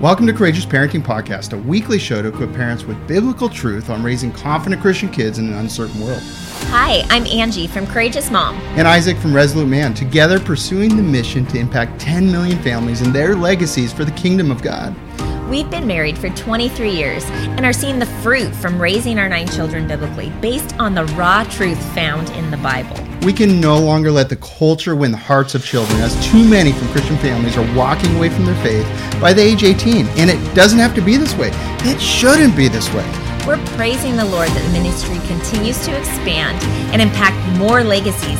Welcome to Courageous Parenting Podcast, a weekly show to equip parents with biblical truth on raising confident Christian kids in an uncertain world. Hi, I'm Angie from Courageous Mom. And Isaac from Resolute Man, together pursuing the mission to impact 10 million families and their legacies for the kingdom of God. We've been married for 23 years and are seeing the fruit from raising our nine children biblically based on the raw truth found in the Bible. We can no longer let the culture win the hearts of children, as too many from Christian families are walking away from their faith by the age 18. And it doesn't have to be this way. It shouldn't be this way. We're praising the Lord that the ministry continues to expand and impact more legacies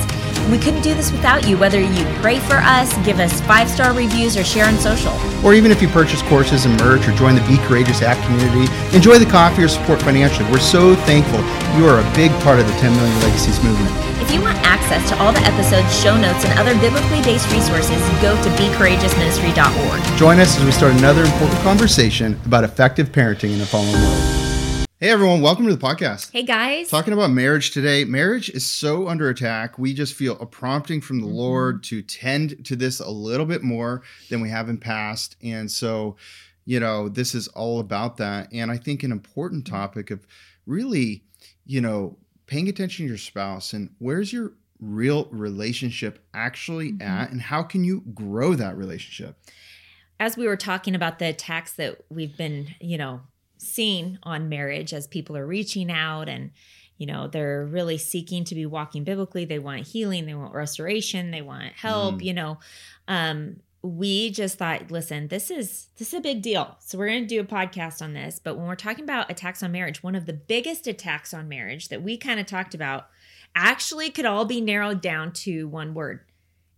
we couldn't do this without you, whether you pray for us, give us five star reviews, or share on social. Or even if you purchase courses and merch or join the Be Courageous app community, enjoy the coffee or support financially. We're so thankful you are a big part of the 10 Million Legacies movement. If you want access to all the episodes, show notes, and other biblically based resources, go to becourageousministry.org. Join us as we start another important conversation about effective parenting in the fallen world. Hey everyone, welcome to the podcast. Hey guys. Talking about marriage today. Marriage is so under attack. We just feel a prompting from the mm-hmm. Lord to tend to this a little bit more than we have in past. And so, you know, this is all about that. And I think an important mm-hmm. topic of really, you know, paying attention to your spouse and where's your real relationship actually mm-hmm. at and how can you grow that relationship? As we were talking about the attacks that we've been, you know, seen on marriage as people are reaching out and you know they're really seeking to be walking biblically. They want healing. They want restoration. They want help mm. you know. Um we just thought listen this is this is a big deal. So we're going to do a podcast on this. But when we're talking about attacks on marriage one of the biggest attacks on marriage that we kind of talked about actually could all be narrowed down to one word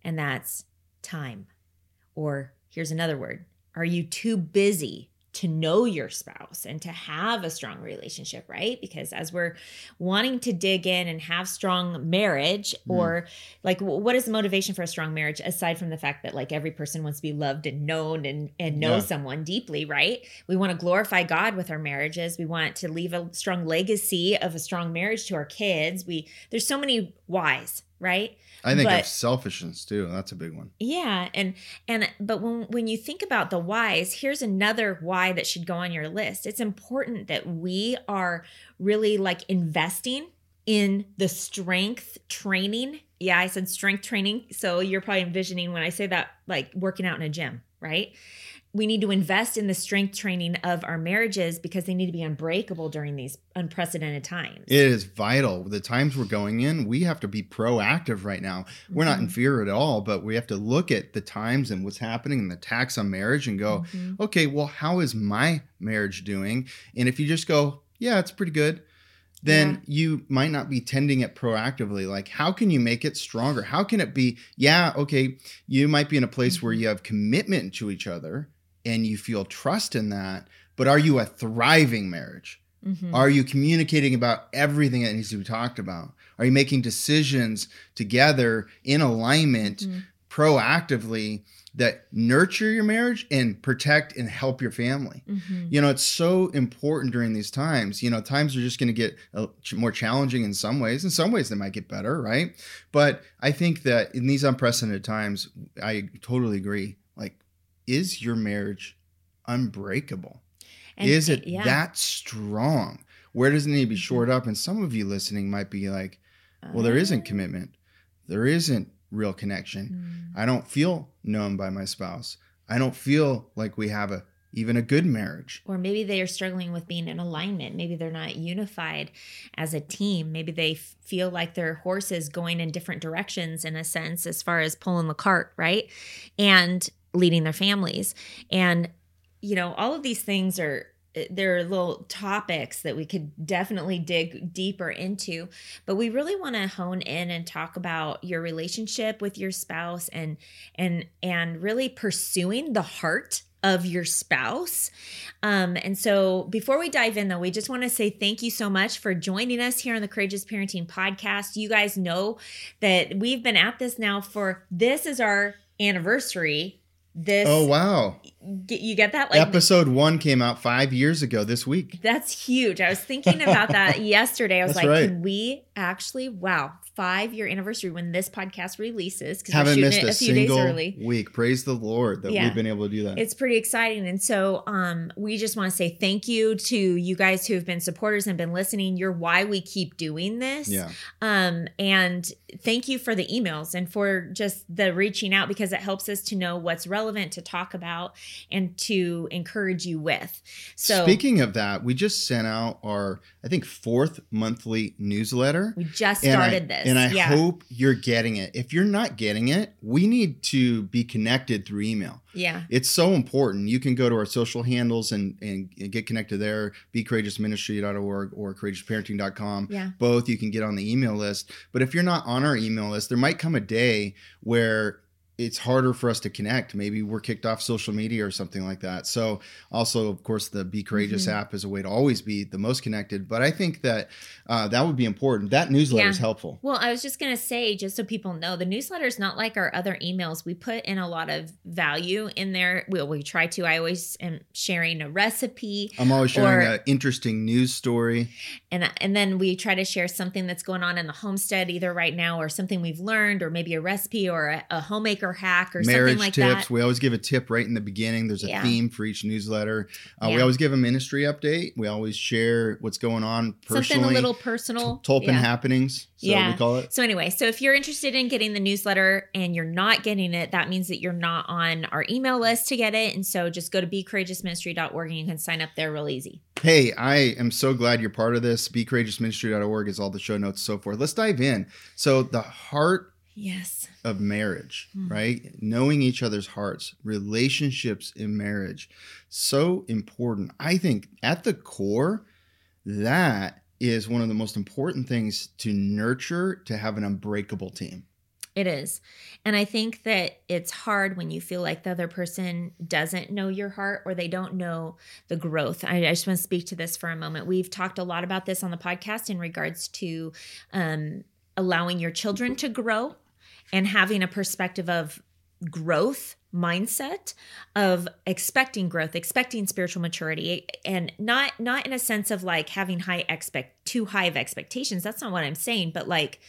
and that's time. Or here's another word. Are you too busy to know your spouse and to have a strong relationship, right? Because as we're wanting to dig in and have strong marriage, mm. or like, what is the motivation for a strong marriage aside from the fact that like every person wants to be loved and known and and know yeah. someone deeply, right? We want to glorify God with our marriages. We want to leave a strong legacy of a strong marriage to our kids. We there's so many whys, right? I think but, of selfishness too. That's a big one. Yeah, and and but when when you think about the whys, here's another why that should go on your list. It's important that we are really like investing in the strength training. Yeah, I said strength training. So you're probably envisioning when I say that like working out in a gym, right? We need to invest in the strength training of our marriages because they need to be unbreakable during these unprecedented times. It is vital. The times we're going in, we have to be proactive right now. We're mm-hmm. not in mm-hmm. fear at all, but we have to look at the times and what's happening and the tax on marriage and go, mm-hmm. okay, well, how is my marriage doing? And if you just go, yeah, it's pretty good, then yeah. you might not be tending it proactively. Like, how can you make it stronger? How can it be, yeah, okay, you might be in a place mm-hmm. where you have commitment to each other and you feel trust in that, but are you a thriving marriage? Mm-hmm. Are you communicating about everything that needs to be talked about? Are you making decisions together in alignment mm-hmm. proactively that nurture your marriage and protect and help your family? Mm-hmm. You know, it's so important during these times. You know, times are just going to get more challenging in some ways. In some ways, they might get better, right? But I think that in these unprecedented times, I totally agree is your marriage unbreakable? And is it yeah. that strong? Where does it need to be mm-hmm. shored up? And some of you listening might be like, well, there isn't uh. commitment. There isn't real connection. Mm. I don't feel known by my spouse. I don't feel like we have a even a good marriage. Or maybe they are struggling with being in alignment. Maybe they're not unified as a team. Maybe they feel like their horses going in different directions in a sense as far as pulling the cart, right? And leading their families. And, you know, all of these things are there are little topics that we could definitely dig deeper into but we really want to hone in and talk about your relationship with your spouse and and and really pursuing the heart of your spouse. Um, and so before we dive in, though, we just want to say thank you so much for joining us here on the Courageous Parenting Podcast. You guys know that we've been at this now for this is our anniversary this oh wow. You get that like episode one came out five years ago this week. That's huge. I was thinking about that yesterday. I was that's like right. can we actually wow five year anniversary when this podcast releases because we're Haven't shooting missed it a, a few days single early. week. Praise the Lord that Yeah. we've been able to do that. It's pretty exciting. And so um, we just want to say thank you to you guys who have been supporters and been listening. You're why we keep doing this. yeah. Um, and thank you for the emails and for just the reaching out because it helps us to know what's relevant to talk about and to encourage you with. So Speaking of that, we just sent out our, I think, fourth monthly newsletter. we just And I- started this. And I yeah. hope you're getting it. If you're not getting it, we need to be connected through email. yeah. It's so important. You can go to our social handles and, and, and get connected there, becourageousministry.org or courageousparenting.com. Yeah. Both you can get on the email list. But if you're not on our email list, there might come a day where it's harder for us to connect. Maybe we're kicked off social media or something like that. So, also, of course, the Be Courageous Mhm. app is a way to always be the most connected. But I think that uh, that would be important. That newsletter Yeah. is helpful. Well, I was just going to say, just so people know, the newsletter is not like our other emails. We put in a lot of value in there. Well, we try to. I always am sharing a recipe, I'm always sharing an interesting news story. and and then we try to share something that's going on in the homestead, either right now or something we've learned, or maybe a recipe or a, a homemaker hack or marriage something like tips. that. We always give a tip right in the beginning. There's a Yeah. theme for each newsletter. Uh, We always give a ministry update. We always share what's going on personally. Something a little personal. Tulpin Yeah. happenings. So Yeah. we call it. So anyway, so if you're interested in getting the newsletter and you're not getting it, that means that you're not on our email list to get it. And so just go to becourageousministry.org and you can sign up there real easy. Hey, I am so glad you're part of this. BeCourageousMinistry.org is all the show notes, so forth. Let's dive in. So the heart Yes. of marriage, Hmm. right? Knowing each other's hearts, relationships in marriage, so important. I think at the core, that is one of the most important things to nurture to have an unbreakable team. It is. And I think that it's hard when you feel like the other person doesn't know your heart or they don't know the growth. I, I just want to speak to this for a moment. We've talked a lot about this on the podcast in regards to um, allowing your children to grow and having a perspective of growth mindset of expecting growth expecting spiritual maturity and not not in a sense of like having high expect too high of expectations that's not what i'm saying but like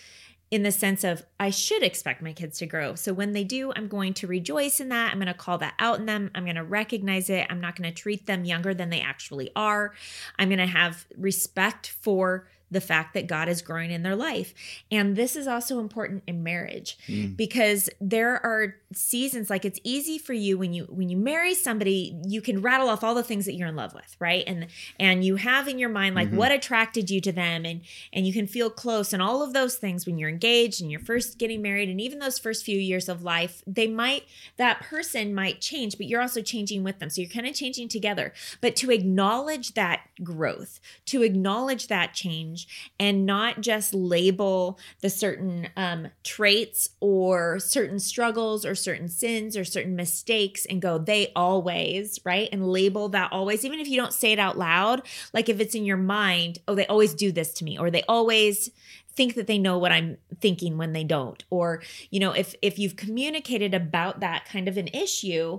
in the sense of I should expect my kids to grow. So when they do, I'm going to rejoice in that. I'm going to call that out in them. I'm going to recognize it. I'm not going to treat them younger than they actually are. I'm going to have respect for the fact that God is growing in their life. And this is also important in marriage Mm. because there are seasons like it's easy for you when you when you marry somebody you can rattle off all the things that you're in love with right and and you have in your mind like Mhm. what attracted you to them and and you can feel close and all of those things when you're engaged and you're first getting married and even those first few years of life they might that person might change but you're also changing with them so you're kind of changing together but to acknowledge that growth to acknowledge that change and not just label the certain um, traits or certain struggles or certain sins or certain mistakes and go they always right and label that always even if you don't say it out loud like if it's in your mind oh they always do this to me or they always think that they know what i'm thinking when they don't or you know if if you've communicated about that kind of an issue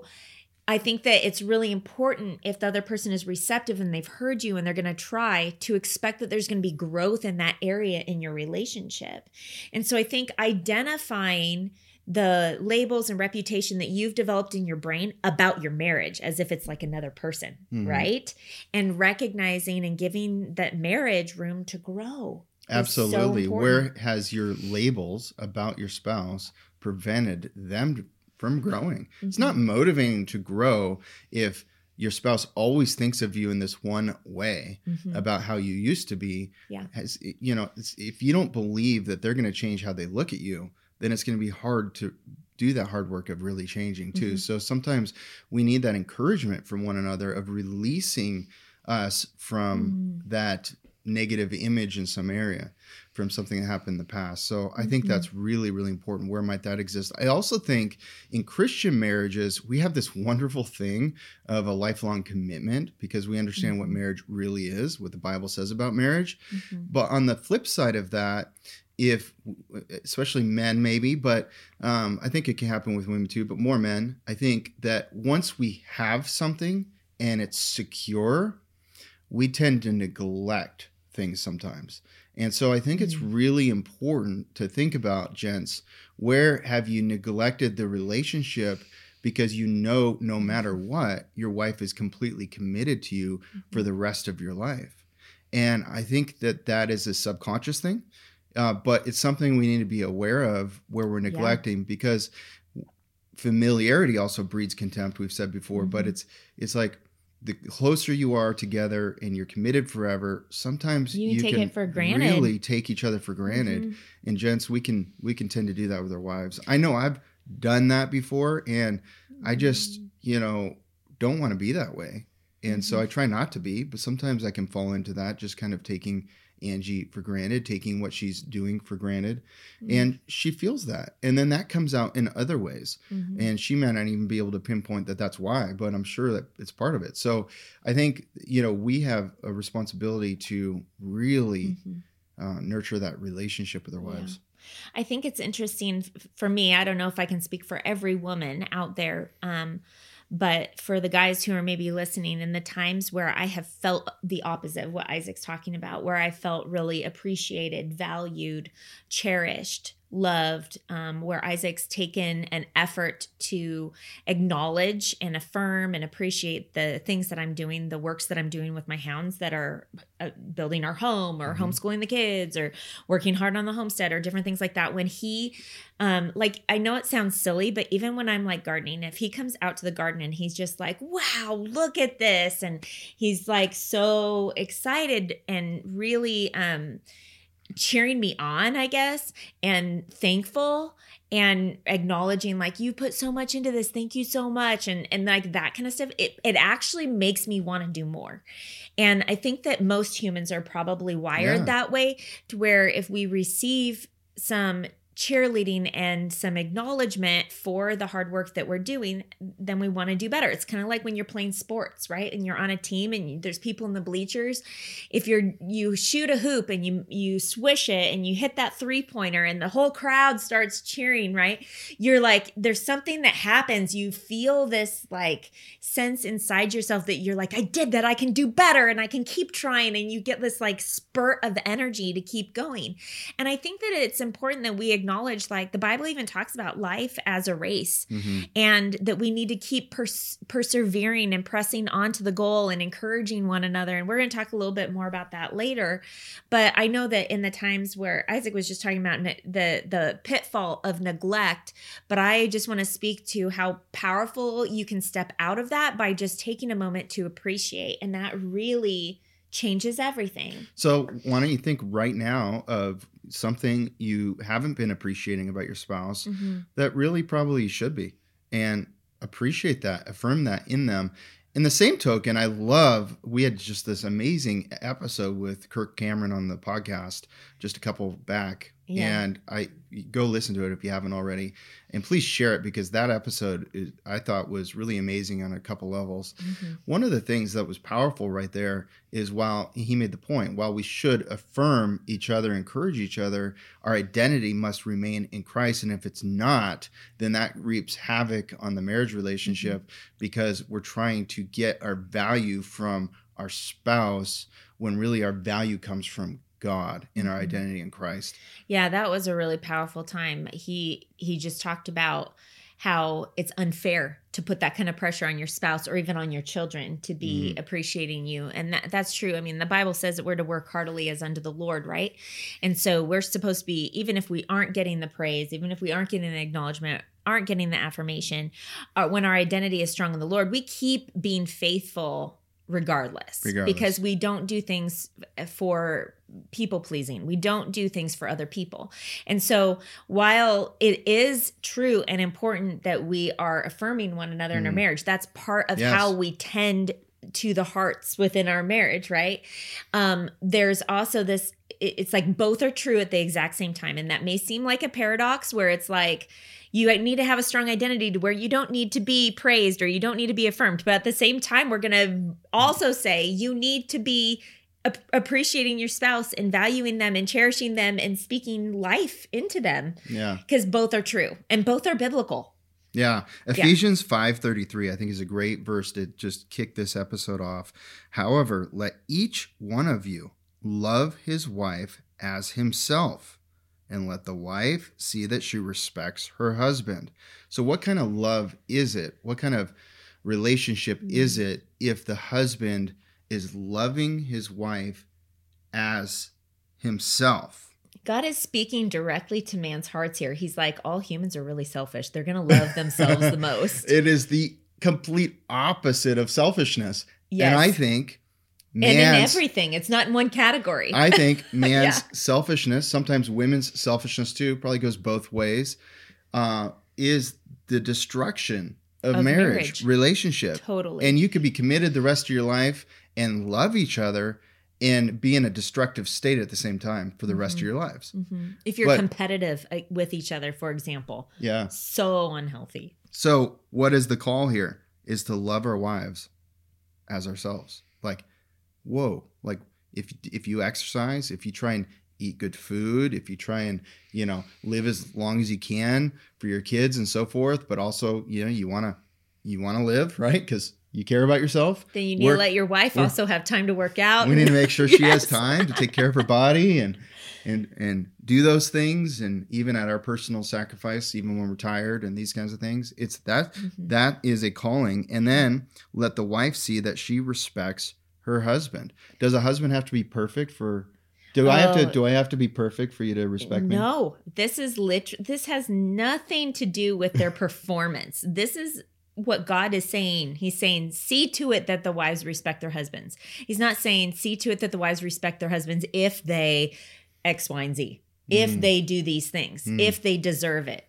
I think that it's really important if the other person is receptive and they've heard you and they're going to try to expect that there's going to be growth in that area in your relationship. And so I think identifying the labels and reputation that you've developed in your brain about your marriage as if it's like another person, Mhm. right? And recognizing and giving that marriage room to grow. is so Absolutely. Where has your labels about your spouse prevented them from growing? It's not Mm-hmm. motivating to grow if your spouse always thinks of you in this one way Mhm. about how you used to be. Yeah. Has, you know, if you don't believe that they're going to change how they look at you, then it's going to be hard to do that hard work of really changing too. Mhm. So sometimes we need that encouragement from one another of releasing us from Mhm. that negative image in some area from something that happened in the past. So I think Mhm. that's really, really important. Where might that exist? I also think in Christian marriages, we have this wonderful thing of a lifelong commitment because we understand what Mhm. marriage really is, what the Bible says about marriage. Mhm. But on the flip side of that, if especially men maybe but um, i think it can happen with women too but more men i think that once we have something and it's secure we tend to neglect things sometimes And so I think it's Mm. really important to think about, gents, where have you neglected the relationship because you know no matter what, your wife is completely committed to you for the rest of your life. And I think that that is a subconscious thing, uh, but it's something we need to be aware of where we're neglecting because familiarity also breeds contempt. We've said before, but Mhm. it's it's like the closer you are together and you're committed forever, sometimes You you, can take it for granted. really take each other for granted. Mhm. And gents, we can we can tend to do that with our wives. I know I've done that before, and I just Mm. you know don't want to be that way. And so Mhm. I try not to be, but sometimes I can fall into that, just kind of taking Angie for granted, taking what she's doing for granted. Mhm. And she feels that. And then that comes out in other ways. Mhm. And she may not even be able to pinpoint that that's why, but I'm sure that it's part of it. So I think, you know, we have a responsibility to really Mhm. uh, nurture that relationship with our Yeah. wives. I think it's interesting for me. I don't know if I can speak for every woman out there, um, but for the guys who are maybe listening, in the times where I have felt the opposite of what Isaac's talking about, where I felt really appreciated, valued, cherished, loved, um, where Isaac's taken an effort to acknowledge and affirm and appreciate the things that I'm doing, the works that I'm doing with my hounds that are uh, building our home or Mhm. homeschooling the kids or working hard on the homestead or different things like that. When he, um, like, I know it sounds silly, but even when I'm like gardening, if he comes out to the garden and he's just like, wow, look at this. And he's like so excited and really, um, cheering me on, I guess, and thankful and acknowledging like you put so much into this. Thank you so much. And and like that kind of stuff it it actually makes me want to do more. And i think that most humans are probably wired Yeah. that way to where if we receive some cheerleading and some acknowledgement for the hard work that we're doing then we want to do better. It's kind of like when you're playing sports right? And you're on a team and you- there's people in the bleachers. If you're you shoot a hoop and you you swish it and you hit that three pointer and the whole crowd starts cheering right? You're like there's something that happens. You feel this like sense inside yourself that you're like i did that. I can do better and i can keep trying. And you get this like spurt of energy to keep going. And i think that it's important that we acknowledge like the bible even talks about life as a race Mhm. and that we need to keep pers- persevering and pressing on to the goal and encouraging one another. And we're going to talk a little bit more about that later. But I know that in the times where Isaac was just talking about ne- the the pitfall of neglect, but I just want to speak to how powerful you can step out of that by just taking a moment to appreciate, and that really changes everything. So why don't you think right now of something you haven't been appreciating about your spouse mm-hmm. that really probably you should be and appreciate that affirm that in them in the same token i love we had just this amazing episode with kirk cameron on the podcast just a couple back Yeah. and i go listen to it if you haven't already and please share it because that episode is, i thought was really amazing on a couple levels Mhm. one of the things that was powerful right there is while he made the point, while we should affirm each other, encourage each other, our identity must remain in Christ. And if it's not, then that reaps havoc on the marriage relationship because we're trying to get our value from our spouse when really our value comes from God in our Mhm. identity in Christ. Yeah, that was a really powerful time. He he just talked about how it's unfair to put that kind of pressure on your spouse or even on your children to be Mhm. appreciating you. And that, that's true. I mean, the Bible says that we're to work heartily as unto the Lord, right? And so we're supposed to be, even if we aren't getting the praise, even if we aren't getting the acknowledgement, aren't getting the affirmation, uh, when our identity is strong in the Lord, we keep being faithful regardless, Regardless. because we don't do things for people pleasing. We don't do things for other people. And so while it is true and important that we are affirming one another in our Mm. marriage, that's part of Yes. how we tend to the hearts within our marriage, right? Um, there's also this it's like both are true at the exact same time. And that may seem like a paradox where it's like you need to have a strong identity to where you don't need to be praised or you don't need to be affirmed. But at the same time, we're going to also say you need to be ap- appreciating your spouse and valuing them and cherishing them and speaking life into them Yeah. because both are true and both are biblical. Yeah. Ephesians 5:33 I think is a great verse to just kick this episode off. However, let each one of you love his wife as himself, and let the wife see that she respects her husband. So, what kind of love is it? What kind of relationship is Mm. it if the husband is loving his wife as himself? God is speaking directly to man's hearts here. He's like, all humans are really selfish. They're going to love themselves the most. It is the complete opposite of selfishness. Yes. And I think and in man's everything, it's not in one category. I think man's Yeah. selfishness, sometimes women's selfishness too, probably goes both ways, uh, is the destruction of, Of marriage, marriage. relationship. totally. And you could be committed the rest of your life and love each other and be in a destructive state at the same time for the rest of Mhm. your lives. Mhm. If you're But- competitive uh, with each other, for example, Yeah. so unhealthy. So, what is the call here? Is to love our wives as ourselves. Like, whoa, like if if you exercise, if you try and eat good food, if you try and, you know, live as long as you can for your kids and so forth, but also, you know, you want to you want to live, right? Cuz you care about yourself. Then you need Work- to let your wife also have time to work out. We need to make sure she has time to take care of her body and and and do those things and even at our personal sacrifice even when we're tired and these kinds of things it's that Mhm. that is a calling and then let the wife see that she respects her husband does a husband have to be perfect for do i have to Oh. do i have to be perfect for you to respect me No, this is lit. This has nothing to do with their performance. This is what God is saying. He's saying, see to it that the wives respect their husbands. He's not saying, see to it that the wives respect their husbands if they X, Y, and Z, if Mm. they do these things, Mm. if they deserve it.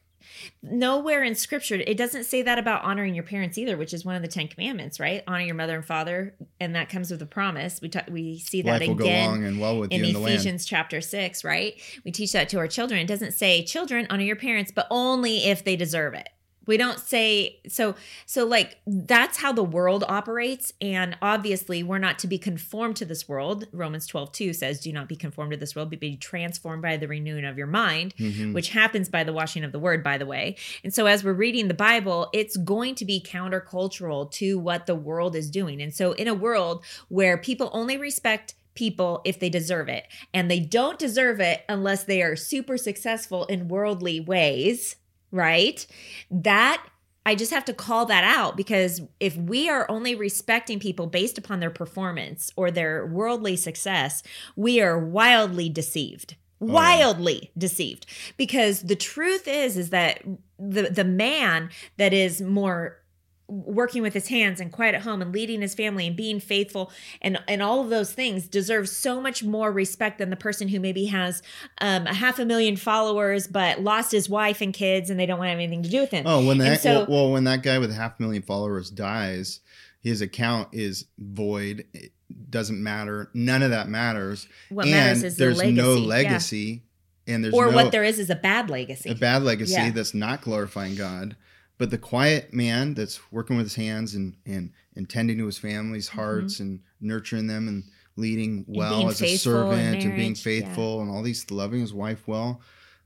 Nowhere in scripture, it doesn't say that about honoring your parents either, which is one of the Ten Commandments, right? Honor your mother and father, and that comes with a promise. We ta- we see that life again and well with in you in Ephesians chapter 6, right? We teach that to our children. It doesn't say children honor your parents, but only if they deserve it. We don't say so so like that's how the world operates and obviously we're not to be conformed to this world. Romans 12, 2 says do not be conformed to this world, but be transformed by the renewing of your mind Mhm. which happens by the washing of the word, by the way. And so, as we're reading the Bible, it's going to be countercultural to what the world is doing. And so, in a world where people only respect people if they deserve it, and they don't deserve it unless they are super successful in worldly ways, right? That I just have to call that out because if we are only respecting people based upon their performance or their worldly success, we are wildly deceived. Oh, yeah. Wildly deceived. Because the truth is is that the the man that is more working with his hands and quiet at home and leading his family and being faithful and and all of those things deserves so much more respect than the person who maybe has um, a half a million followers but lost his wife and kids and they don't want to have anything to do with him. Oh, when that so- well, well, when that guy with half a million followers dies, his account is void. It doesn't matter. None of that matters. what and matters is there's the legacy. no yeah. legacy, and there's Or no, what there is is a bad legacy. a bad legacy Yeah. that's not glorifying God. But the quiet man that's working with his hands and and, and tending to his family's hearts and nurturing them and leading well Mm-hmm. as a servant and being marriage, yeah. faithful and all these loving his wife well,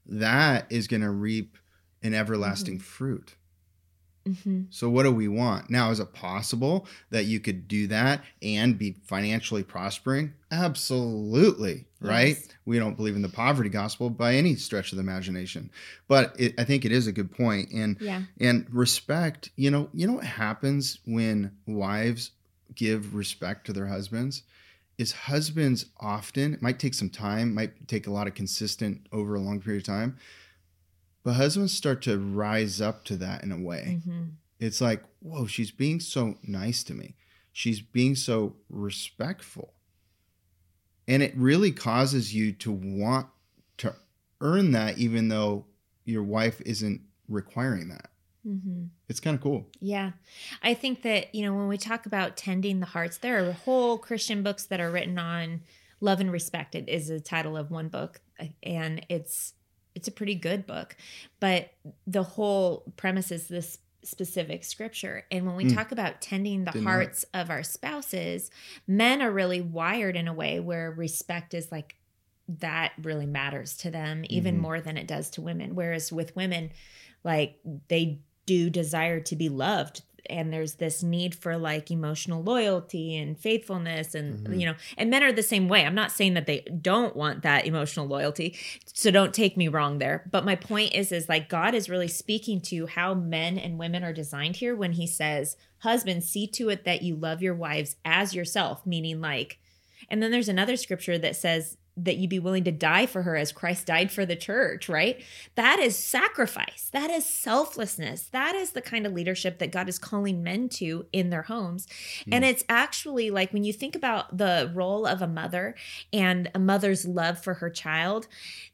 that is going to reap an everlasting Mm-hmm. fruit. Mhm. So what do we want? Now, is it possible that you could do that and be financially prospering? Absolutely, right? We don't believe in the poverty gospel by any stretch of the imagination. But it, I think it is a good point. point and Yeah. and respect, you know, you know what happens when wives give respect to their husbands? Is husbands often, it might take some time, might take a lot of consistent over a long period of time, but husbands start to rise up to that in a way. Mhm. It's like, whoa, she's being so nice to me. She's being so respectful. And it really causes you to want to earn that, even though your wife isn't requiring that. Mhm. It's kind of cool. Yeah. I think that, you know, when we talk about tending the hearts, there are whole Christian books that are written on love and respect. It is the title of one book and it's it's a pretty good book. But the whole premise is this specific scripture. And when we Mm. talk about tending the Didn't know hearts of our spouses, men are really wired in a way where respect is like that really matters to them even Mhm. more than it does to women. Whereas with women, like they do desire to be loved and there's this need for like emotional loyalty and faithfulness and Mhm. you know and men are the same way i'm not saying that they don't want that emotional loyalty so don't take me wrong there but my point is is like god is really speaking to how men and women are designed here when he says husbands see to it that you love your wives as yourself meaning like and then there's another scripture that says that you be willing to die for her as Christ died for the church, right? That is sacrifice. That is selflessness. That is the kind of leadership that God is calling men to in their homes. Hmm. And it's actually like when you think about the role of a mother and a mother's love for her child,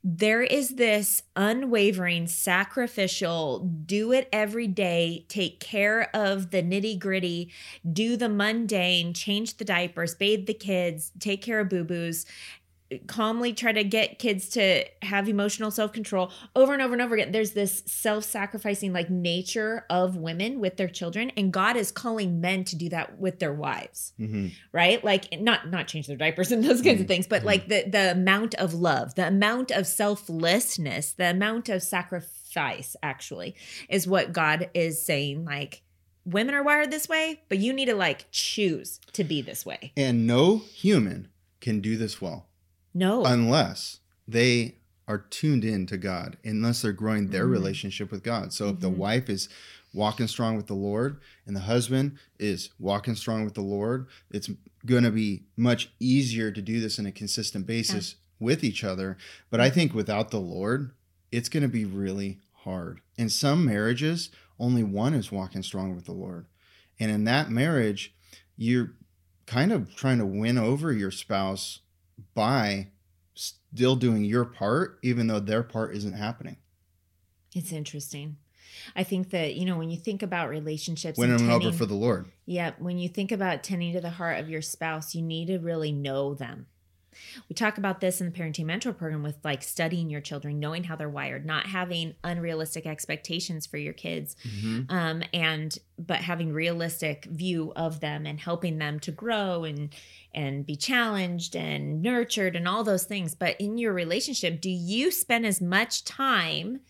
there is this unwavering, sacrificial, do it every day, take care of the nitty gritty, do the mundane, change the diapers, bathe the kids, take care of boo boos, calmly try to get kids to have emotional self-control over and over and over again. There's this self-sacrificing like nature of women with their children and god is calling men to do that with their wives. Mhm. right? Like not not change their diapers and those kinds of Mhm. things but like the the amount of love the amount of selflessness the amount of sacrifice actually is what god is saying like women are wired this way but you need to like choose to be this way. And no human can do this well no unless they are tuned in to God, unless they're growing their Mhm. relationship with God. So if the Mhm. wife is walking strong with the Lord and the husband is walking strong with the Lord, it's going to be much easier to do this on a consistent basis with each other. But I think without the Lord, it's going to be really hard. In some marriages, only one is walking strong with the Lord. And in that marriage, you're kind of trying to win over your spouse by still doing your part, even though their part isn't happening. It's interesting. I think that, you know, when you think about relationships, Winning them over for the Lord. yeah, when you think about tending to the heart of your spouse, you need to really know them. We talk about this in the parenting mentor program with like studying your children, knowing how they're wired, not having unrealistic expectations for your kids, um, and but having realistic view of them and helping them to grow and and be challenged and nurtured and all those things. But in your relationship, do you spend as much time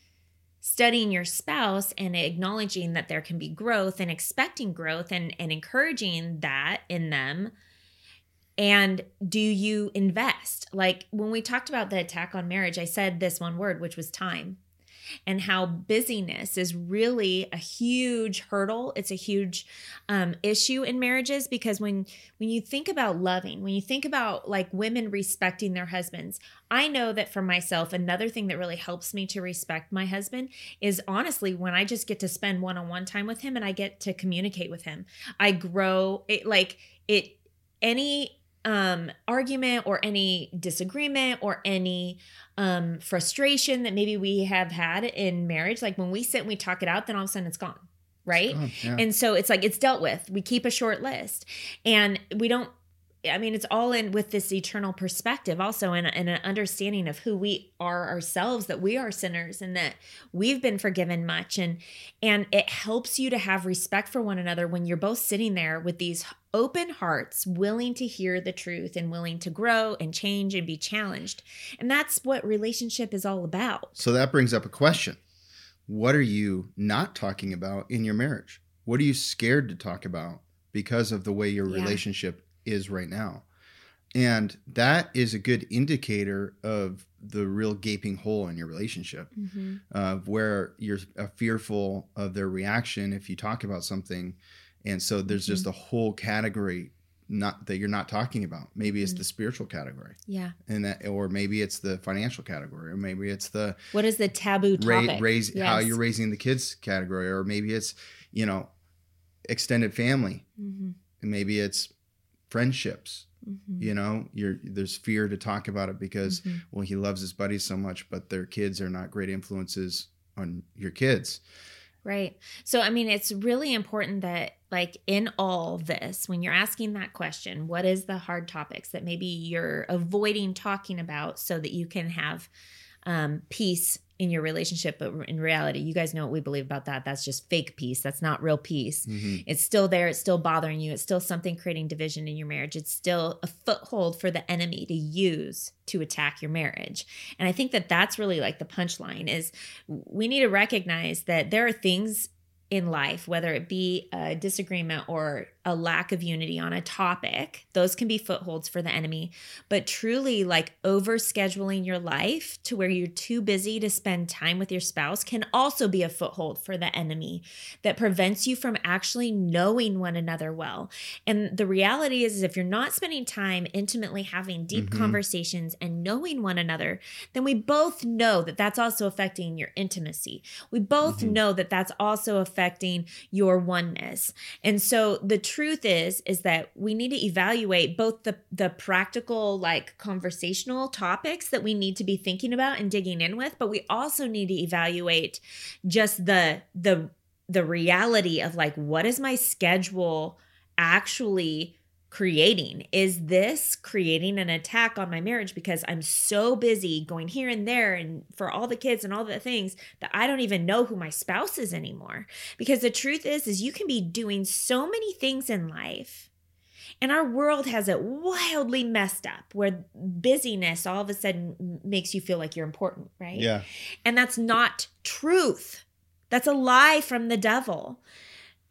studying your spouse and acknowledging that there can be growth and expecting growth and, and encouraging that in them? And do you invest? Like when we talked about the attack on marriage, I said this one word, which was time and how busyness is really a huge hurdle it's a huge um, issue in marriages because when when you think about loving when you think about like women respecting their husbands i know that for myself another thing that really helps me to respect my husband is honestly when i just get to spend one-on-one time with him and i get to communicate with him i grow it like it any um argument or any disagreement or any um frustration that maybe we have had in marriage like when we sit and we talk it out then all of a sudden it's gone right? Oh, yeah. and so it's like it's dealt with. We keep a short list. And we don't i mean it's all in with this eternal perspective also and, and an understanding of who we are ourselves that we are sinners and that we've been forgiven much and and it helps you to have respect for one another when you're both sitting there with these open hearts willing to hear the truth and willing to grow and change and be challenged and that's what relationship is all about So that brings up a question. What are you not talking about in your marriage? What are you scared to talk about because of the way your Yeah. relationship is right now? And that is a good indicator of the real gaping hole in your relationship, of where you're fearful of their reaction if you talk about something. And so there's just a whole category not that you're not talking about. Maybe it's Mhm. the spiritual category, yeah and that, or maybe it's the financial category, or maybe it's the what is the taboo ra- topic raise how you're raising the kids category or maybe it's you know extended family Mhm, and maybe it's friendships mhm, you know you're there's fear to talk about it because mhm. well he loves his buddies so much but their kids are not great influences on your kids Right. So, I mean, it's really important that, like, in all this, when you're asking that question, what is the hard topics that maybe you're avoiding talking about so that you can have um, peace in your relationship? But in reality, you guys know what we believe about that. That's just fake peace. That's not real peace. Mhm. It's still there. It's still bothering you. It's still something creating division in your marriage. It's still a foothold for the enemy to use to attack your marriage. And I think that that's really like the punchline is we need to recognize that there are things in life, whether it be a disagreement or a lack of unity on a topic, those can be footholds for the enemy. But truly, like over scheduling your life to where you're too busy to spend time with your spouse can also be a foothold for the enemy that prevents you from actually knowing one another well. And the reality is, is if you're not spending time intimately having deep Mhm. conversations and knowing one another, then we both know that that's also affecting your intimacy. We both Mhm. know that that's also affecting your oneness. And so the truth is is that we need to evaluate both the the practical like conversational topics that we need to be thinking about and digging in with, but we also need to evaluate just the the the reality of like what is my schedule actually creating? Is this creating an attack on my marriage because I'm so busy going here and there and for all the kids and all the things that I don't even know who my spouse is anymore? Because the truth is is you can be doing so many things in life. And our world has it wildly messed up where busyness all of a sudden makes you feel like you're important, right? Yeah. And that's not truth. That's a lie from the devil.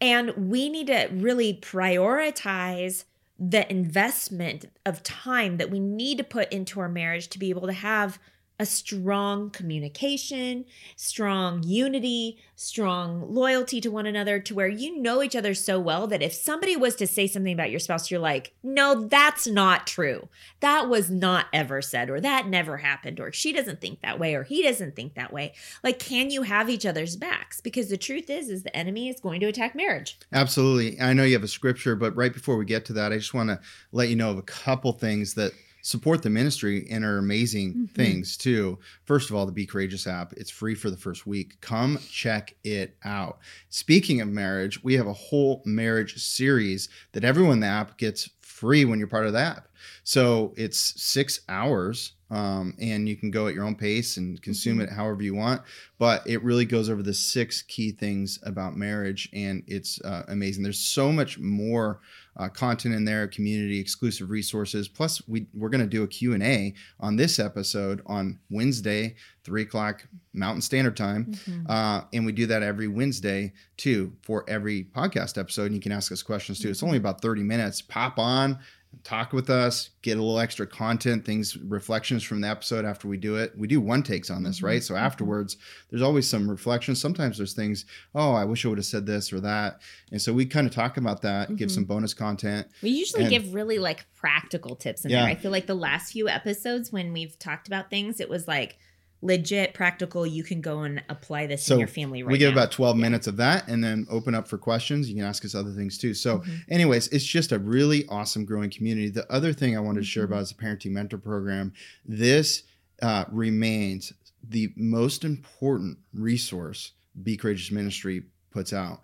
And we need to really prioritize the investment of time that we need to put into our marriage to be able to have a strong communication, strong unity, strong loyalty to one another, to where you know each other so well that if somebody was to say something about your spouse, you're like, no, that's not true. That was not ever said, or that never happened, or she doesn't think that way, or he doesn't think that way. Like, can you have each other's backs? Because the truth is, is the enemy is going to attack marriage. Absolutely. I know you have a scripture, but right before we get to that, I just want to let you know of a couple things that support the ministry and are amazing Mhm. things too. First of all, the Be Courageous app, it's free for the first week. Come check it out. Speaking of marriage, we have a whole marriage series that everyone in the app gets free when you're part of the app. So it's six hours, um, and you can go at your own pace and consume Mhm. it however you want. But it really goes over the six key things about marriage, and it's uh, amazing. There's so much more uh, content in there, community exclusive resources. Plus, we we're going to do a Q and A on this episode on Wednesday, three o'clock Mountain Standard Time. Uh, and we do that every Wednesday too for every podcast episode. And you can ask us questions too. It's only about 30 minutes. Pop on, talk with us, get a little extra content, things, reflections from the episode after we do it. We do one takes on this, right? So afterwards, there's always some reflections. Sometimes there's things, oh, I wish I would have said this or that. And so we kind of talk about that, give Mhm. some bonus content. We usually And- give really like practical tips in Yeah. there. I feel like the last few episodes when we've talked about things, it was like legit practical. You can go and apply this So in your family right we give now. about 12 Yeah. minutes of that and then open up for questions. You can ask us other things too. So, Mhm. anyways, it's just a really awesome growing community. The other thing I wanted to share Mhm. about is the parenting mentor program. This uh, remains the most important resource Be Courageous Ministry puts out.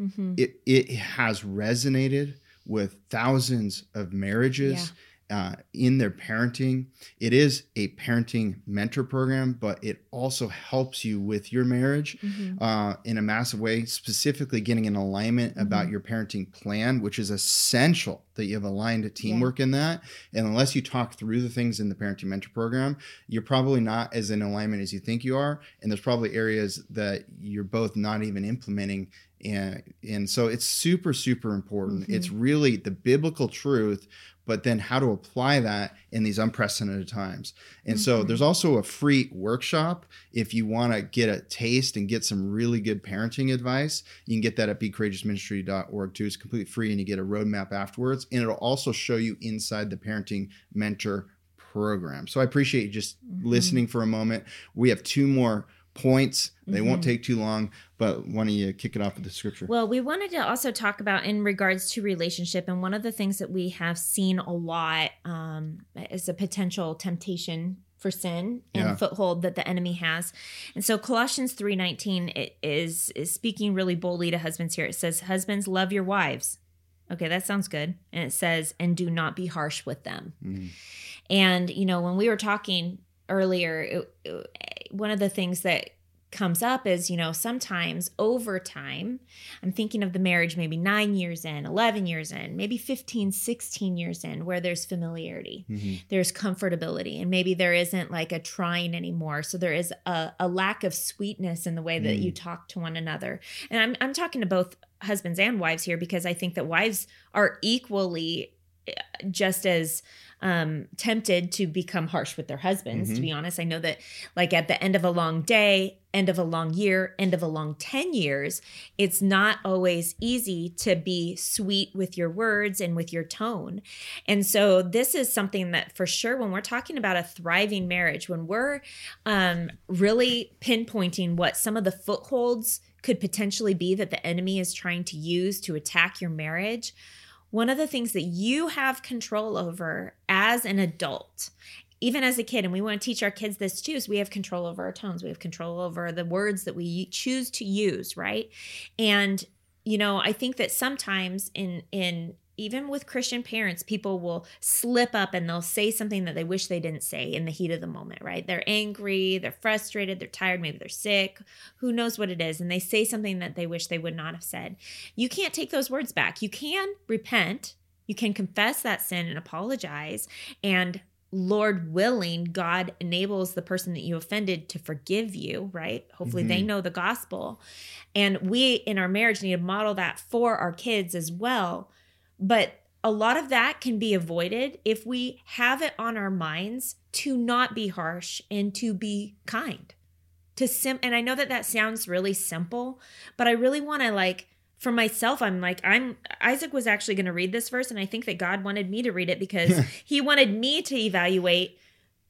Mhm. It it has resonated with thousands of marriages. Uh, in their parenting, it is a parenting mentor program, but it also helps you with your marriage Mhm. uh, in a massive way, specifically getting an alignment about Mhm. your parenting plan, which is essential that you have aligned teamwork in that. And unless you talk through the things in the parenting mentor program, you're probably not as in alignment as you think you are. And there's probably areas that you're both not even implementing. And, and so it's super, super important. Mhm. It's really the biblical truth, but then how to apply that in these unprecedented times. And so Mhm. there's also a free workshop if you want to get a taste and get some really good parenting advice. You can get that at becourageousministry.org too. It's completely free and you get a roadmap afterwards. And it'll also show you inside the parenting mentor program. So I appreciate you just Mhm. listening for a moment. We have two more points. They won't Mhm. take too long, but why don't you kick it off with the scripture? Well, we wanted to also talk about in regards to relationship, and one of the things that we have seen a lot um, is a potential temptation for sin and Yeah. foothold that the enemy has. And so Colossians 3:19 it is is speaking really boldly to husbands here. It says, "Husbands, love your wives." Okay, that sounds good. And it says, "And do not be harsh with them." Mhm. And you know, when we were talking earlier, it, it- one of the things that comes up is, you know, sometimes over time, I'm thinking of the marriage maybe nine years in, 11 years in, maybe 15, 16 years in, where there's familiarity, Mm-hmm. there's comfortability, and maybe there isn't like a trying anymore. So there is a, a lack of sweetness in the way that Mm. you talk to one another. And I'm, I'm talking to both husbands and wives here because I think that wives are equally just as um tempted to become harsh with their husbands to Mhm. be honest i know that like at the end of a long day end of a long year end of a long 10 years it's not always easy to be sweet with your words and with your tone and so this is something that for sure when we're talking about a thriving marriage when we're um really pinpointing what some of the footholds could potentially be that the enemy is trying to use to attack your marriage one of the things that you have control over as an adult even as a kid and we want to teach our kids this too is we have control over our tones. We have control over the words that we choose to use right? And you know i think that sometimes in in even with christian parents people will slip up and they'll say something that they wish they didn't say in the heat of the moment right they're angry they're frustrated they're tired maybe they're sick who knows what it is and they say something that they wish they would not have said you can't take those words back you can repent you can confess that sin and apologize and Lord willing, God enables the person that you offended to forgive you, right? Hopefully they Mhm. know the gospel. And we in our marriage need to model that for our kids as well. But a lot of that can be avoided if we have it on our minds to not be harsh and to be kind. To sim and I know that that sounds really simple, but I really want to like for myself I'm like I'm Isaac was actually going to read this verse and I think that God wanted me to read it because he wanted me to evaluate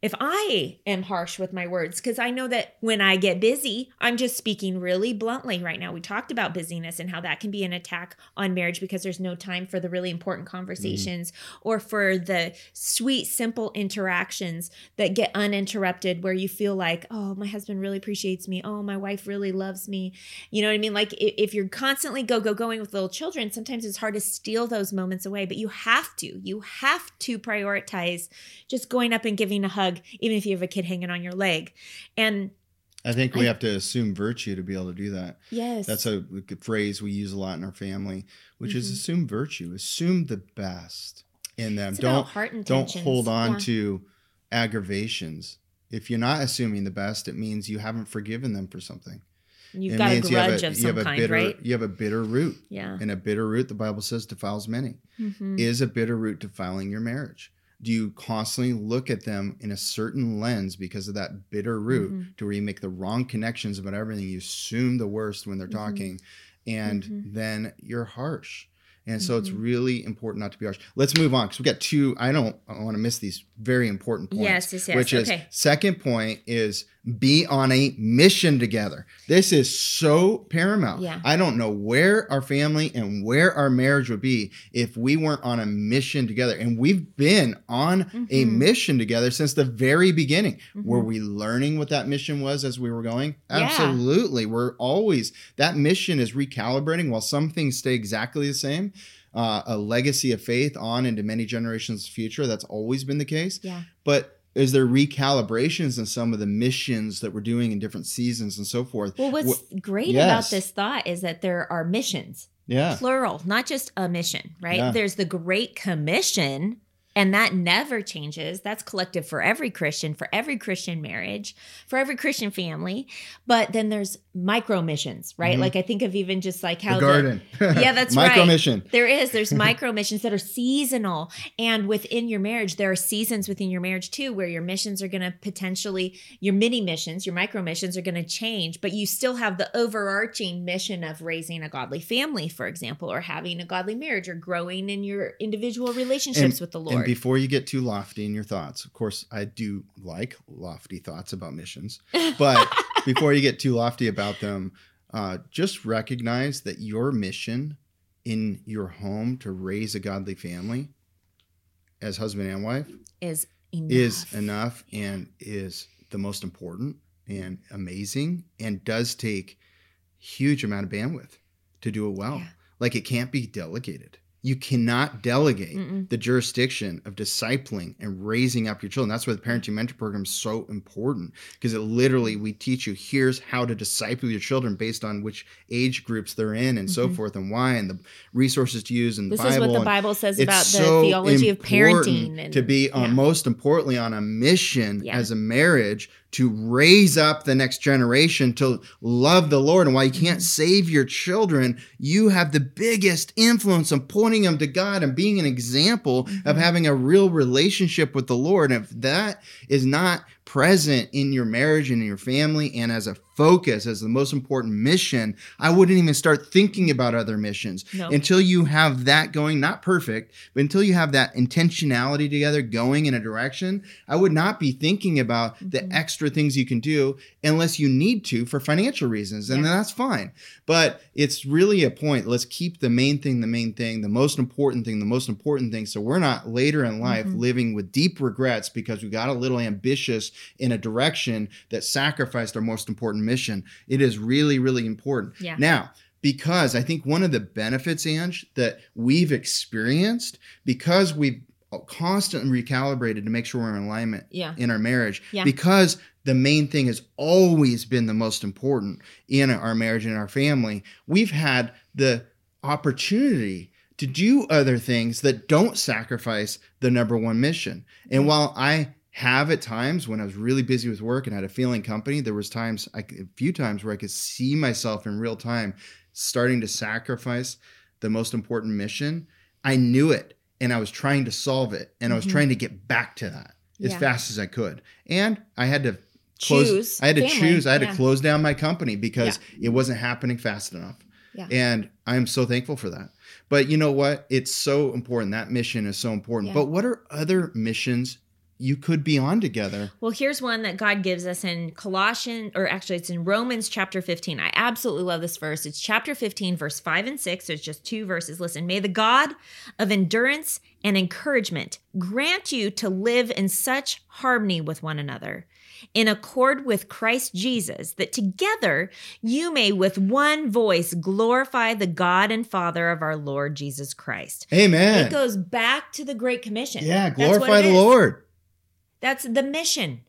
if I am harsh with my words, because I know that when I get busy, I'm just speaking really bluntly right now. We talked about busyness and how that can be an attack on marriage because there's no time for the really important mm-hmm. conversations or for the sweet, simple interactions that get uninterrupted where you feel like, oh, my husband really appreciates me. Oh, my wife really loves me. You know what I mean? Like if you're constantly go, go, going with little children, sometimes it's hard to steal those moments away, but you have to. You have to prioritize just going up and giving a hug, even if you have a kid hanging on your leg. And I think we I- have to assume virtue to be able to do that. yes, That's a phrase we use a lot in our family, which is Mhm. assume virtue, assume the best in them. it's don't don't hold on Yeah. to aggravations. If you're not assuming the best, it means you haven't forgiven them for something. You've it got a means you have grudge a, of you some have a kind, bitter right? you have a bitter root. Yeah. And a bitter root, the Bible says, defiles many. Mhm. Is a bitter root defiling your marriage? Do you constantly look at them in a certain lens because of that bitter root Mhm. to where you make the wrong connections about everything? You assume the worst when they're Mhm. talking, and Mhm. then you're harsh. And so it's Mhm. really important not to be harsh. Let's move on because we've got two. I don't I want to miss these very important points. Yes, yes, yes. Which is second point is be on a mission together. This is so paramount. Yeah. I don't know where our family and where our marriage would be if we weren't on a mission together. And we've been on a Mhm. mission together since the very beginning. Were Mhm. we learning what that mission was as we were going? Yeah. Absolutely. We're always that mission is recalibrating while some things stay exactly the same. Uh, a legacy of faith on into many generations future. That's always been the case. Yeah. But is there recalibrations in some of the missions that we're doing in different seasons and so forth? Well, what's great yes. about this thought is that there are missions, Yeah. plural, not just a mission, right? Yeah. There's the Great Commission, and that never changes. That's collective for every Christian, for every Christian marriage, for every Christian family. But then there's micro missions, right? Mhm. Like I think of even just like how the the- garden. Yeah, that's Micro right. mission. There is. There's micro missions that are seasonal. And within your marriage, there are seasons within your marriage too, where your missions are going to potentially, your mini missions, your micro missions are going to change, but you still have the overarching mission of raising a godly family, for example, or having a godly marriage or growing in your individual relationships with the Lord. And Lord. before you get too lofty in your thoughts, of course, I do like lofty thoughts about missions. But before you get too lofty about them, uh, just recognize that your mission in your home to raise a godly family as husband and wife is enough. is enough and is the most important and amazing and does take huge amount of bandwidth to do it well. Yeah. Like it can't be delegated. You cannot delegate Mm-mm. the jurisdiction of discipling and raising up your children. That's why the parenting mentor program is so important because it literally we teach you here's how to disciple your children based on which age groups they're in and so Mhm. forth and why and the resources to use and the This Bible. is what the Bible says about the so theology of parenting and to be on yeah. most importantly on a mission Yeah. as a marriage to raise up the next generation to love the Lord. And while you can't Mhm. save your children, you have the biggest influence on pointing them to God and being an example of Mhm. having a real relationship with the Lord. And if that is not present in your marriage and in your family and as a focus, as the most important mission, I wouldn't even start thinking about other missions No. until you have that going, not perfect, but until you have that intentionality together going in a direction, I would not be thinking about Mhm. the extra things you can do unless you need to for financial reasons. And Yeah. then that's fine. But it's really a point. Let's keep the main thing the main thing, the most important thing, the most important thing. So we're not later in life Mhm. living with deep regrets because we got a little ambitious in a direction that sacrificed our most important mission. It is really, really important. Yeah. Now, because I think one of the benefits, Ange, that we've experienced because we've constantly recalibrated to make sure we're in alignment yeah. in our marriage, Yeah. because the main thing has always been the most important in our marriage and our family, we've had the opportunity to do other things that don't sacrifice the number one mission. And while I have at times when I was really busy with work and had a failing company, there was times, I, a few times where I could see myself in real time starting to sacrifice the most important mission. I knew it and I was trying to solve it and I was Mhm. trying to get back to that as Yeah. fast as I could. And I had to close Choose I had to family. choose. I had Yeah. to close down my company because it wasn't happening fast enough. Yeah. And I'm so thankful for that. But you know what? It's so important. That mission is so important. Yeah. But what are other missions you could be on together? Well, here's one that God gives us in Colossians, or actually, it's in Romans chapter 15. I absolutely love this verse. It's chapter 15, verse 5 and 6. So it's just two verses. Listen, may the God of endurance and encouragement grant you to live in such harmony with one another, in accord with Christ Jesus, that together you may with one voice glorify the God and Father of our Lord Jesus Christ. Amen. It goes back to the Great Commission. yeah, glorify the is. Lord. That's the mission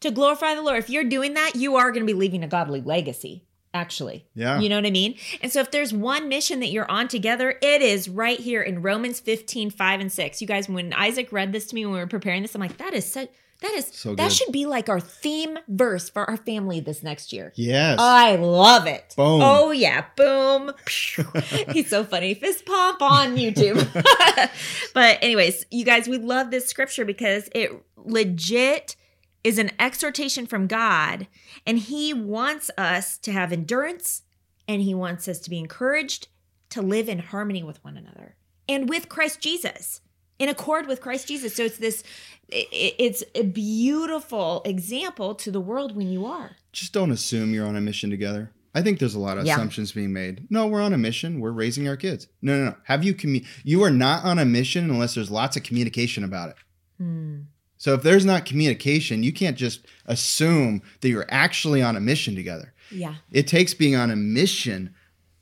to glorify the Lord. If you're doing that, you are going to be leaving a godly legacy, actually. Yeah. You know what I mean? And so if there's one mission that you're on together, it is right here in Romans 15, 5 and 6. You guys, when Isaac read this to me when we were preparing this, I'm like, that is such that is So that good. should be like our theme verse for our family this next year. yes. I love it. Boom. Oh yeah, boom. He's so funny. Fist pump on YouTube. but anyways, you guys, we love this scripture because it legit is an exhortation from God and he wants us to have endurance and he wants us to be encouraged to live in harmony with one another and with Christ Jesus. In accord with Christ Jesus. So it's this it's a beautiful example to the world when you are. Just don't assume you're on a mission together. I think there's a lot of Yeah. assumptions being made. No, we're on a mission. We're raising our kids. No, no, no. Have you commu- You are not on a mission unless there's lots of communication about it. Hmm. So if there's not communication, you can't just assume that you're actually on a mission together. Yeah. It takes being on a mission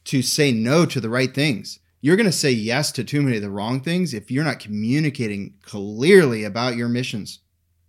to say no to the right things. You're going to say yes to too many of the wrong things if you're not communicating clearly about your missions.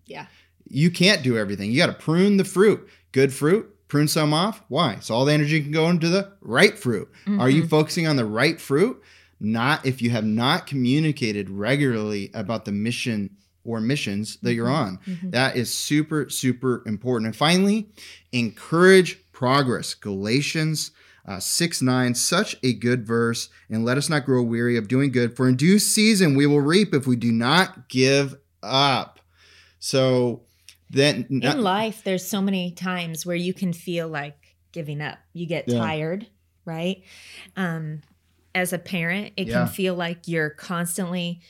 Yeah. You can't do everything. You got to prune the fruit. Good fruit, prune some off. Why? So all the energy can go into the right fruit. Are you focusing on the right fruit? Not if you have not communicated regularly about the mission or missions that you're on. Mhm. That is super, super important. And finally, encourage progress. Galatians uh, 6 9, such a good verse. And let us not grow weary of doing good, for in due season we will reap if we do not give up. So then, in life there's so many times where you can feel like giving up you get Yeah. tired right um as a parent it Yeah. can feel like you're constantly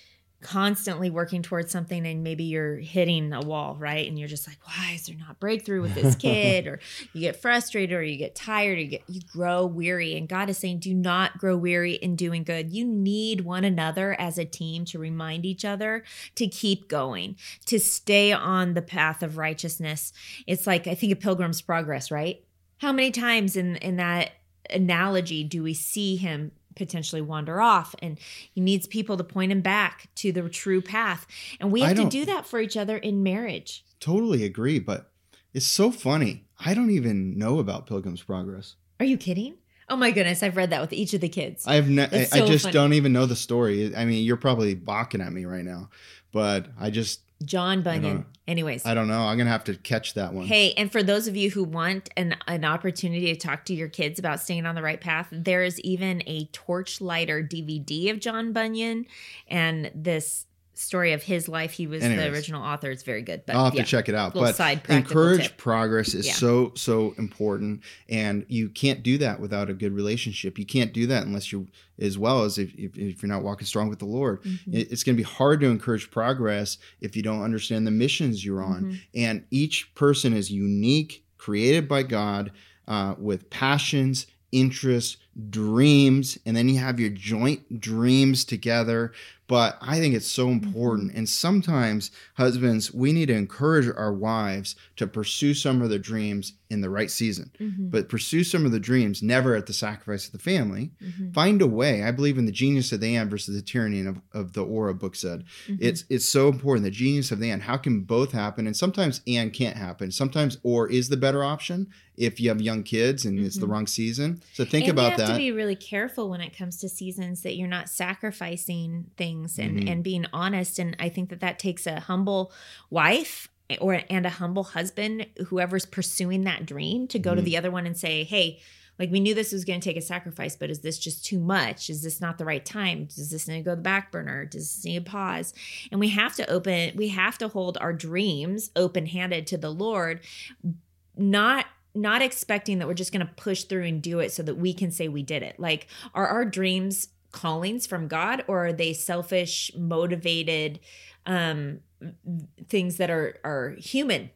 constantly working towards something and maybe you're hitting a wall right? And you're just like why is there not breakthrough with this kid? Or you get frustrated or you get tired or you get you grow weary. And god is saying do not grow weary in doing good. You need one another as a team to remind each other to keep going to stay on the path of righteousness. It's like i think a pilgrim's progress right? How many times in in that analogy do we see him potentially wander off and he needs people to point him back to the true path and we have to don't- that for each other in marriage Totally agree, but it's so funny. I don't even know about Pilgrim's Progress. are you kidding oh my goodness i've read that with each of the kids I've ne- I, I just funny. don't even know the story. I mean, you're probably balking at me right now, but I just john bunyan anyways I don't know. I'm gonna have to catch that one. Hey, and for those of you who want an, an opportunity to talk to your kids about staying on the right path, there is even a torchlighter DVD of John Bunyan and this story of his life. He was the original author. It's very good. But I'll have yeah. to check it out. But side encourage tip. progress is Yeah. so so important, and you can't do that without a good relationship. You can't do that unless you, as well as if, if, if you're not walking strong with the Lord. Mhm. It- It's going to be hard to encourage progress if you don't understand the missions you're on. Mhm. And each person is unique, created by God, uh, with passions, interests, dreams, and then you have your joint dreams together. But I think it's so mm-hmm. important. And sometimes, husbands, we need to encourage our wives to pursue some of their dreams in the right season. Mhm. But pursue some of the dreams never at the sacrifice of the family. Mhm. Find a way. I believe in the genius of the and versus the tyranny of, of the Aura book said. Mhm. It's it's so important. The genius of the and. How can both happen? And sometimes and can't happen. Sometimes or is the better option if you have young kids and it's the Mhm. wrong season. So think and about you have that. to be really careful when it comes to seasons that you're not sacrificing things and, Mhm. and being honest. And I think that that takes a humble wife or and a humble husband, whoever's pursuing that dream, to go to Mhm. the other one and say, "Hey." Like we knew this was going to take a sacrifice, but is this just too much? Is this not the right time? Does this need to go to the back burner? Does this need a pause? And we have to open, we have to hold our dreams open handed to the Lord, not not expecting that we're just going to push through and do it so that we can say we did it. Like, are our dreams callings from God or are they selfish, motivated um, things that are are human?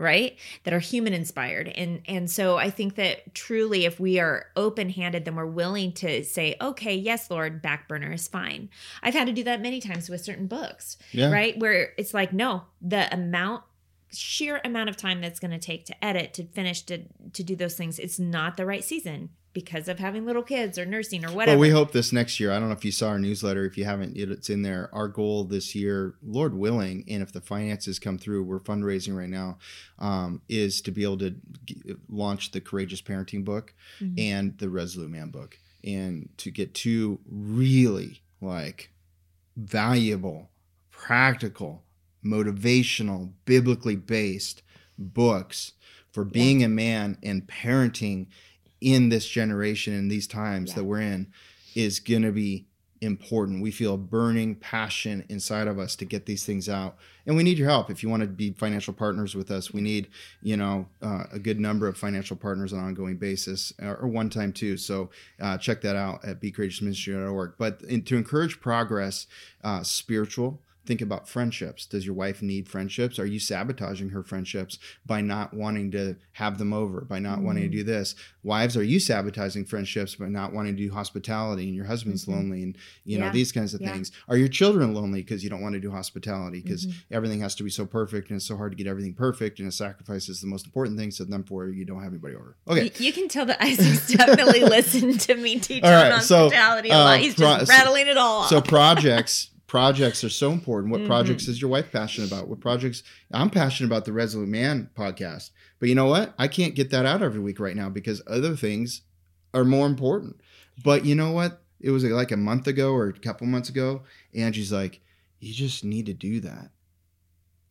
right that are human inspired and and so i think that truly if we are open handed then we're willing to say okay yes lord back burner is fine i've had to do that many times with certain books yeah. right? Where it's like, no, the amount, sheer amount of time that's going to take to edit, to finish, to to do those things, it's not the right season because of having little kids or nursing or whatever. But we hope this next year. I don't know if you saw our newsletter. If you haven't, it's in there. Our goal this year, Lord willing, and if the finances come through, we're fundraising right now, um, is to be able to g- launch the Courageous Parenting book Mhm. and the Resolute Man book, and to get two really like valuable, practical, motivational, biblically based books for being a man and parenting in this generation in these times Yeah. that we're in is going to be important. We feel a burning passion inside of us to get these things out. And we need your help. If you want to be financial partners with us, we need, you know, uh, a good number of financial partners on an ongoing basis or, or one time too. So uh, check that out at becourageousministry.org. But in, to encourage progress, uh, spiritual, think about friendships. Does your wife need friendships? Are you sabotaging her friendships by not wanting to have them over, by not wanting to Mhm. do this? Wives, are you sabotaging friendships by not wanting to do hospitality and your husband's Mhm. lonely and you know these kinds of Yeah. things? Are your children lonely because you don't want to do hospitality because Mhm. everything has to be so perfect and it's so hard to get everything perfect and a sacrifice is the most important thing. So then for you don't have anybody over. Okay. You, you can tell that Isaac's definitely listened to me teach right, on so, hospitality a uh, lot. He's pro- just rattling it all off. So projects projects are so important. What Mhm. projects is your wife passionate about? What projects I'm passionate about the Resolute Man podcast. But you know what? I can't get that out every week right now because other things are more important. But you know what? It was like a month ago or a couple months ago. Angie's like, you just need to do that.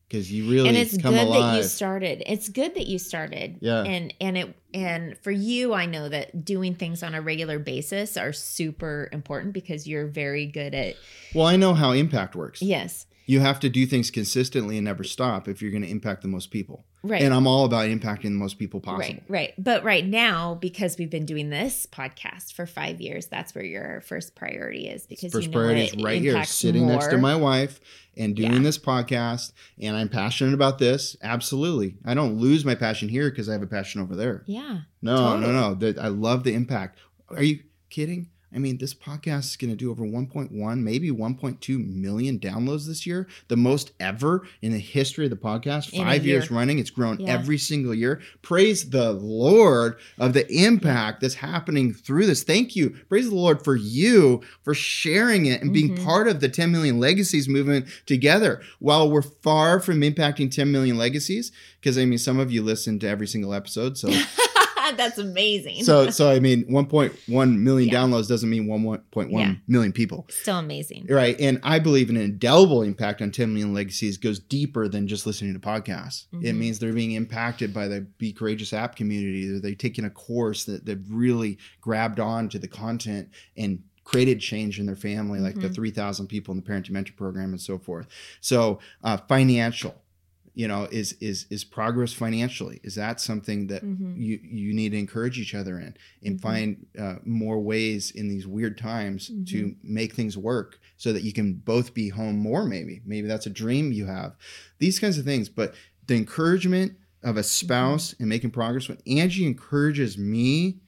Because you really and it's good alive. that you started. It's good that you started. Yeah. And and it and for you, I know that doing things on a regular basis are super important because you're very good at well, I know how impact works. yes. You have to do things consistently and never stop if you're going to impact the most people. Right. And I'm all about impacting the most people possible. Right, right. But right now, because we've been doing this podcast for five years, that's where your first priority is because First you know priority is right here, sitting next to my wife and doing Yeah. this podcast. And I'm passionate about this. Absolutely. I don't lose my passion here because I have a passion over there. Yeah. No, Totally. no, no. That I love the impact. Are you kidding? I mean, this podcast is going to do over 1.1, maybe 1.2 million downloads this year, the most ever in the history of the podcast. In Five years year. running, it's grown Yeah. every single year. Praise the Lord of the impact that's happening through this. Thank you. Praise the Lord for you for sharing it and being Mhm. part of the 10 million legacies movement together. While we're far from impacting 10 million legacies, because I mean, some of you listen to every single episode, so That's amazing. so so I mean, 1.1 million Yeah. downloads doesn't mean 1.1 million Yeah. people, Still amazing. right? And I believe an indelible impact on 10 million legacies goes deeper than just listening to podcasts. It Mhm. means they're being impacted by the Be Courageous app community. Or they've taken a course that they've really grabbed on to the content and created change in their family, like the Mhm. 3,000 people in the Parenting Mentor program and so forth. So uh, financial. You know, is is is progress financially? Is that something that Mhm. you you need to encourage each other in and Mhm. find uh, more ways in these weird times to Mhm. make things work so that you can both be home more maybe maybe that's a dream you have these kinds of things but the encouragement of a spouse and making progress when angie encourages me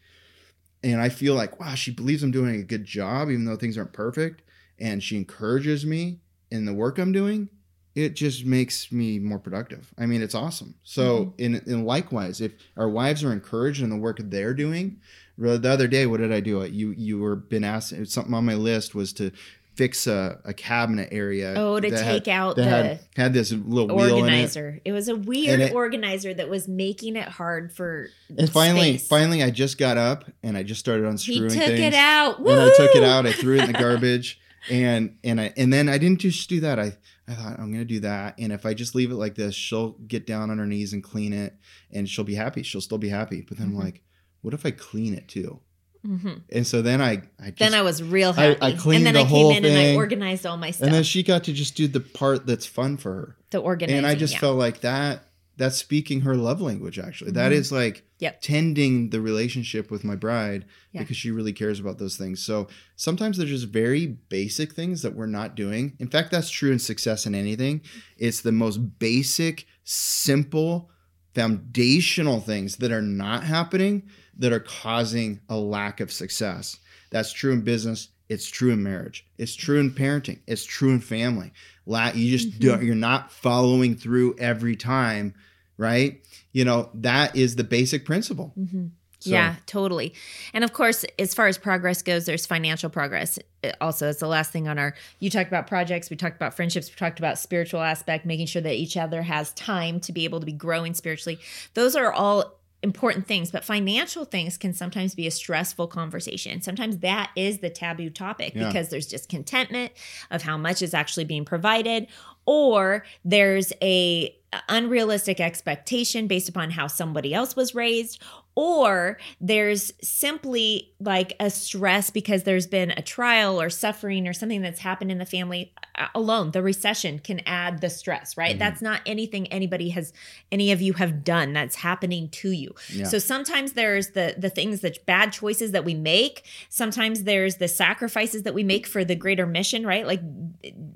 and i feel like wow she believes i'm doing a good job even though things aren't perfect and she encourages me in the work i'm doing it just makes me more productive. I mean, it's awesome. So, mm-hmm. in, in likewise, if our wives are encouraged in the work they're doing, the other day, what did I do? You you were been asked something on my list was to fix a, a cabinet area. Oh, to take had, out that the had, had this little wheel in it. organizer. It. was a weird it- organizer that was making it hard for. And finally, space. finally, I just got up and I just started unscrewing. he took things. it out. and I took it out. I threw it in the garbage, and and I and then I didn't just do that. I I thought I'm gonna do that, and if I just leave it like this, she'll get down on her knees and clean it, and she'll be happy. She'll still be happy. But then Mhm. I'm like, what if I clean it too? Mhm. And so then I I just, Then I was real happy. I cleaned and then the I came whole in and I organized all my stuff. and then she got to just do the part that's fun for her, the organizing. and I just yeah. felt like that. That's speaking her love language. Actually, That Mhm. is like Yep. tending the relationship with my bride Yeah. because she really cares about those things. So sometimes they're just very basic things that we're not doing. In fact, that's true in success in anything. It's the most basic, simple, foundational things that are not happening that are causing a lack of success. That's true in business. It's true in marriage. It's true in parenting. It's true in family. You just Mhm. don't, you're not following through every time, right? You know, that is the basic principle. Mhm. So, yeah, totally. And of course, as far as progress goes, there's financial progress. It also, it's the last thing on our. You talked about projects, we talked about friendships, we talked about spiritual aspect, making sure that each other has time to be able to be growing spiritually. Those are all important things, but financial things can sometimes be a stressful conversation. Sometimes that is the taboo topic Yeah. because there's discontentment of how much is actually being provided, or there's a uh, unrealistic expectation based upon how somebody else was raised or there's simply like a stress because there's been a trial or suffering or something that's happened in the family uh, alone the recession can add the stress right? Mhm. that's not anything anybody has any of you have done that's happening to you. Yeah. so sometimes there's the the things that bad choices that we make. Sometimes there's the sacrifices that we make for the greater mission right? Like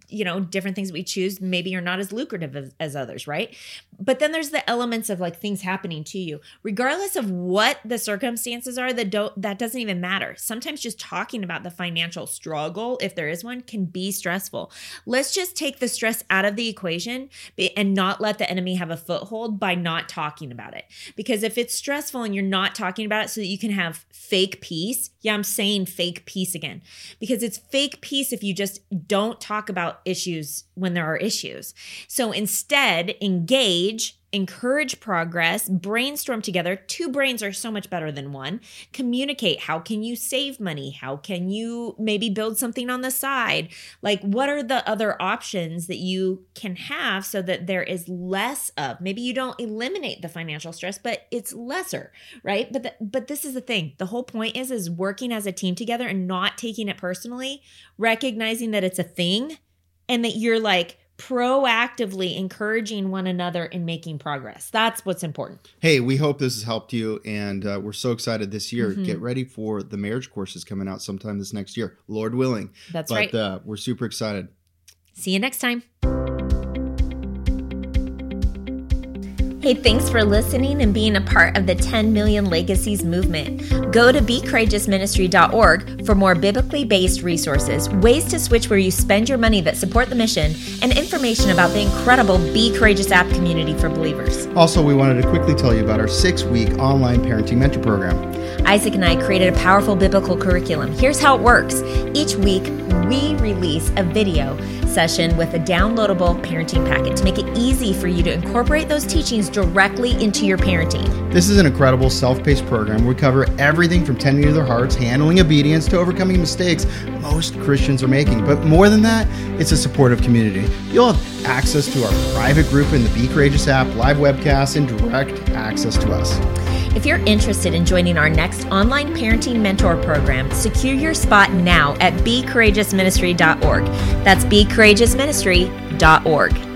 you know different things we choose maybe are not as lucrative as, as others right? But then there's the elements of like things happening to you. Regardless of what the circumstances are that don't that doesn't even matter. Sometimes just talking about the financial struggle if there is one can be stressful. Let's just take the stress out of the equation and not let the enemy have a foothold by not talking about it. Because if it's stressful and you're not talking about it so that you can have fake peace yeah i'm saying fake peace again. Because it's fake peace if you just don't talk about issues when there are issues. So instead engage encourage progress brainstorm together. Two brains are so much better than one. Communicate. How can you save money? How can you maybe build something on the side? Like what are the other options that you can have so that there is less of maybe you don't eliminate the financial stress but it's lesser right? But the, but this is the thing. The whole point is is working as a team together and not taking it personally recognizing that it's a thing and that you're like proactively encouraging one another in making progress that's what's important Hey, we hope this has helped you, and uh, we're so excited this year. Mhm. Get ready for the marriage courses coming out sometime this next year, Lord willing. that's but right uh, we're super excited. see you next time Hey, thanks for listening and being a part of the 10 Million Legacies movement. Go to becourageousministry.org for more biblically based resources, ways to switch where you spend your money that support the mission, and information about the incredible Be Courageous app community for believers. Also, we wanted to quickly tell you about our six week online parenting mentor program. Isaac and I created a powerful biblical curriculum. Here's how it works each week, we release a video session with a downloadable parenting packet to make it easy for you to incorporate those teachings directly into your parenting. This is an incredible self paced program. We cover everything from tending to their hearts, handling obedience, to overcoming mistakes most Christians are making. But more than that, it's a supportive community. You'll have access to our private group in the Be Courageous app, live webcasts, and direct access to us. If you're interested in joining our next online parenting mentor program, secure your spot now at becourageousministry.org. That's becourageousministry.org.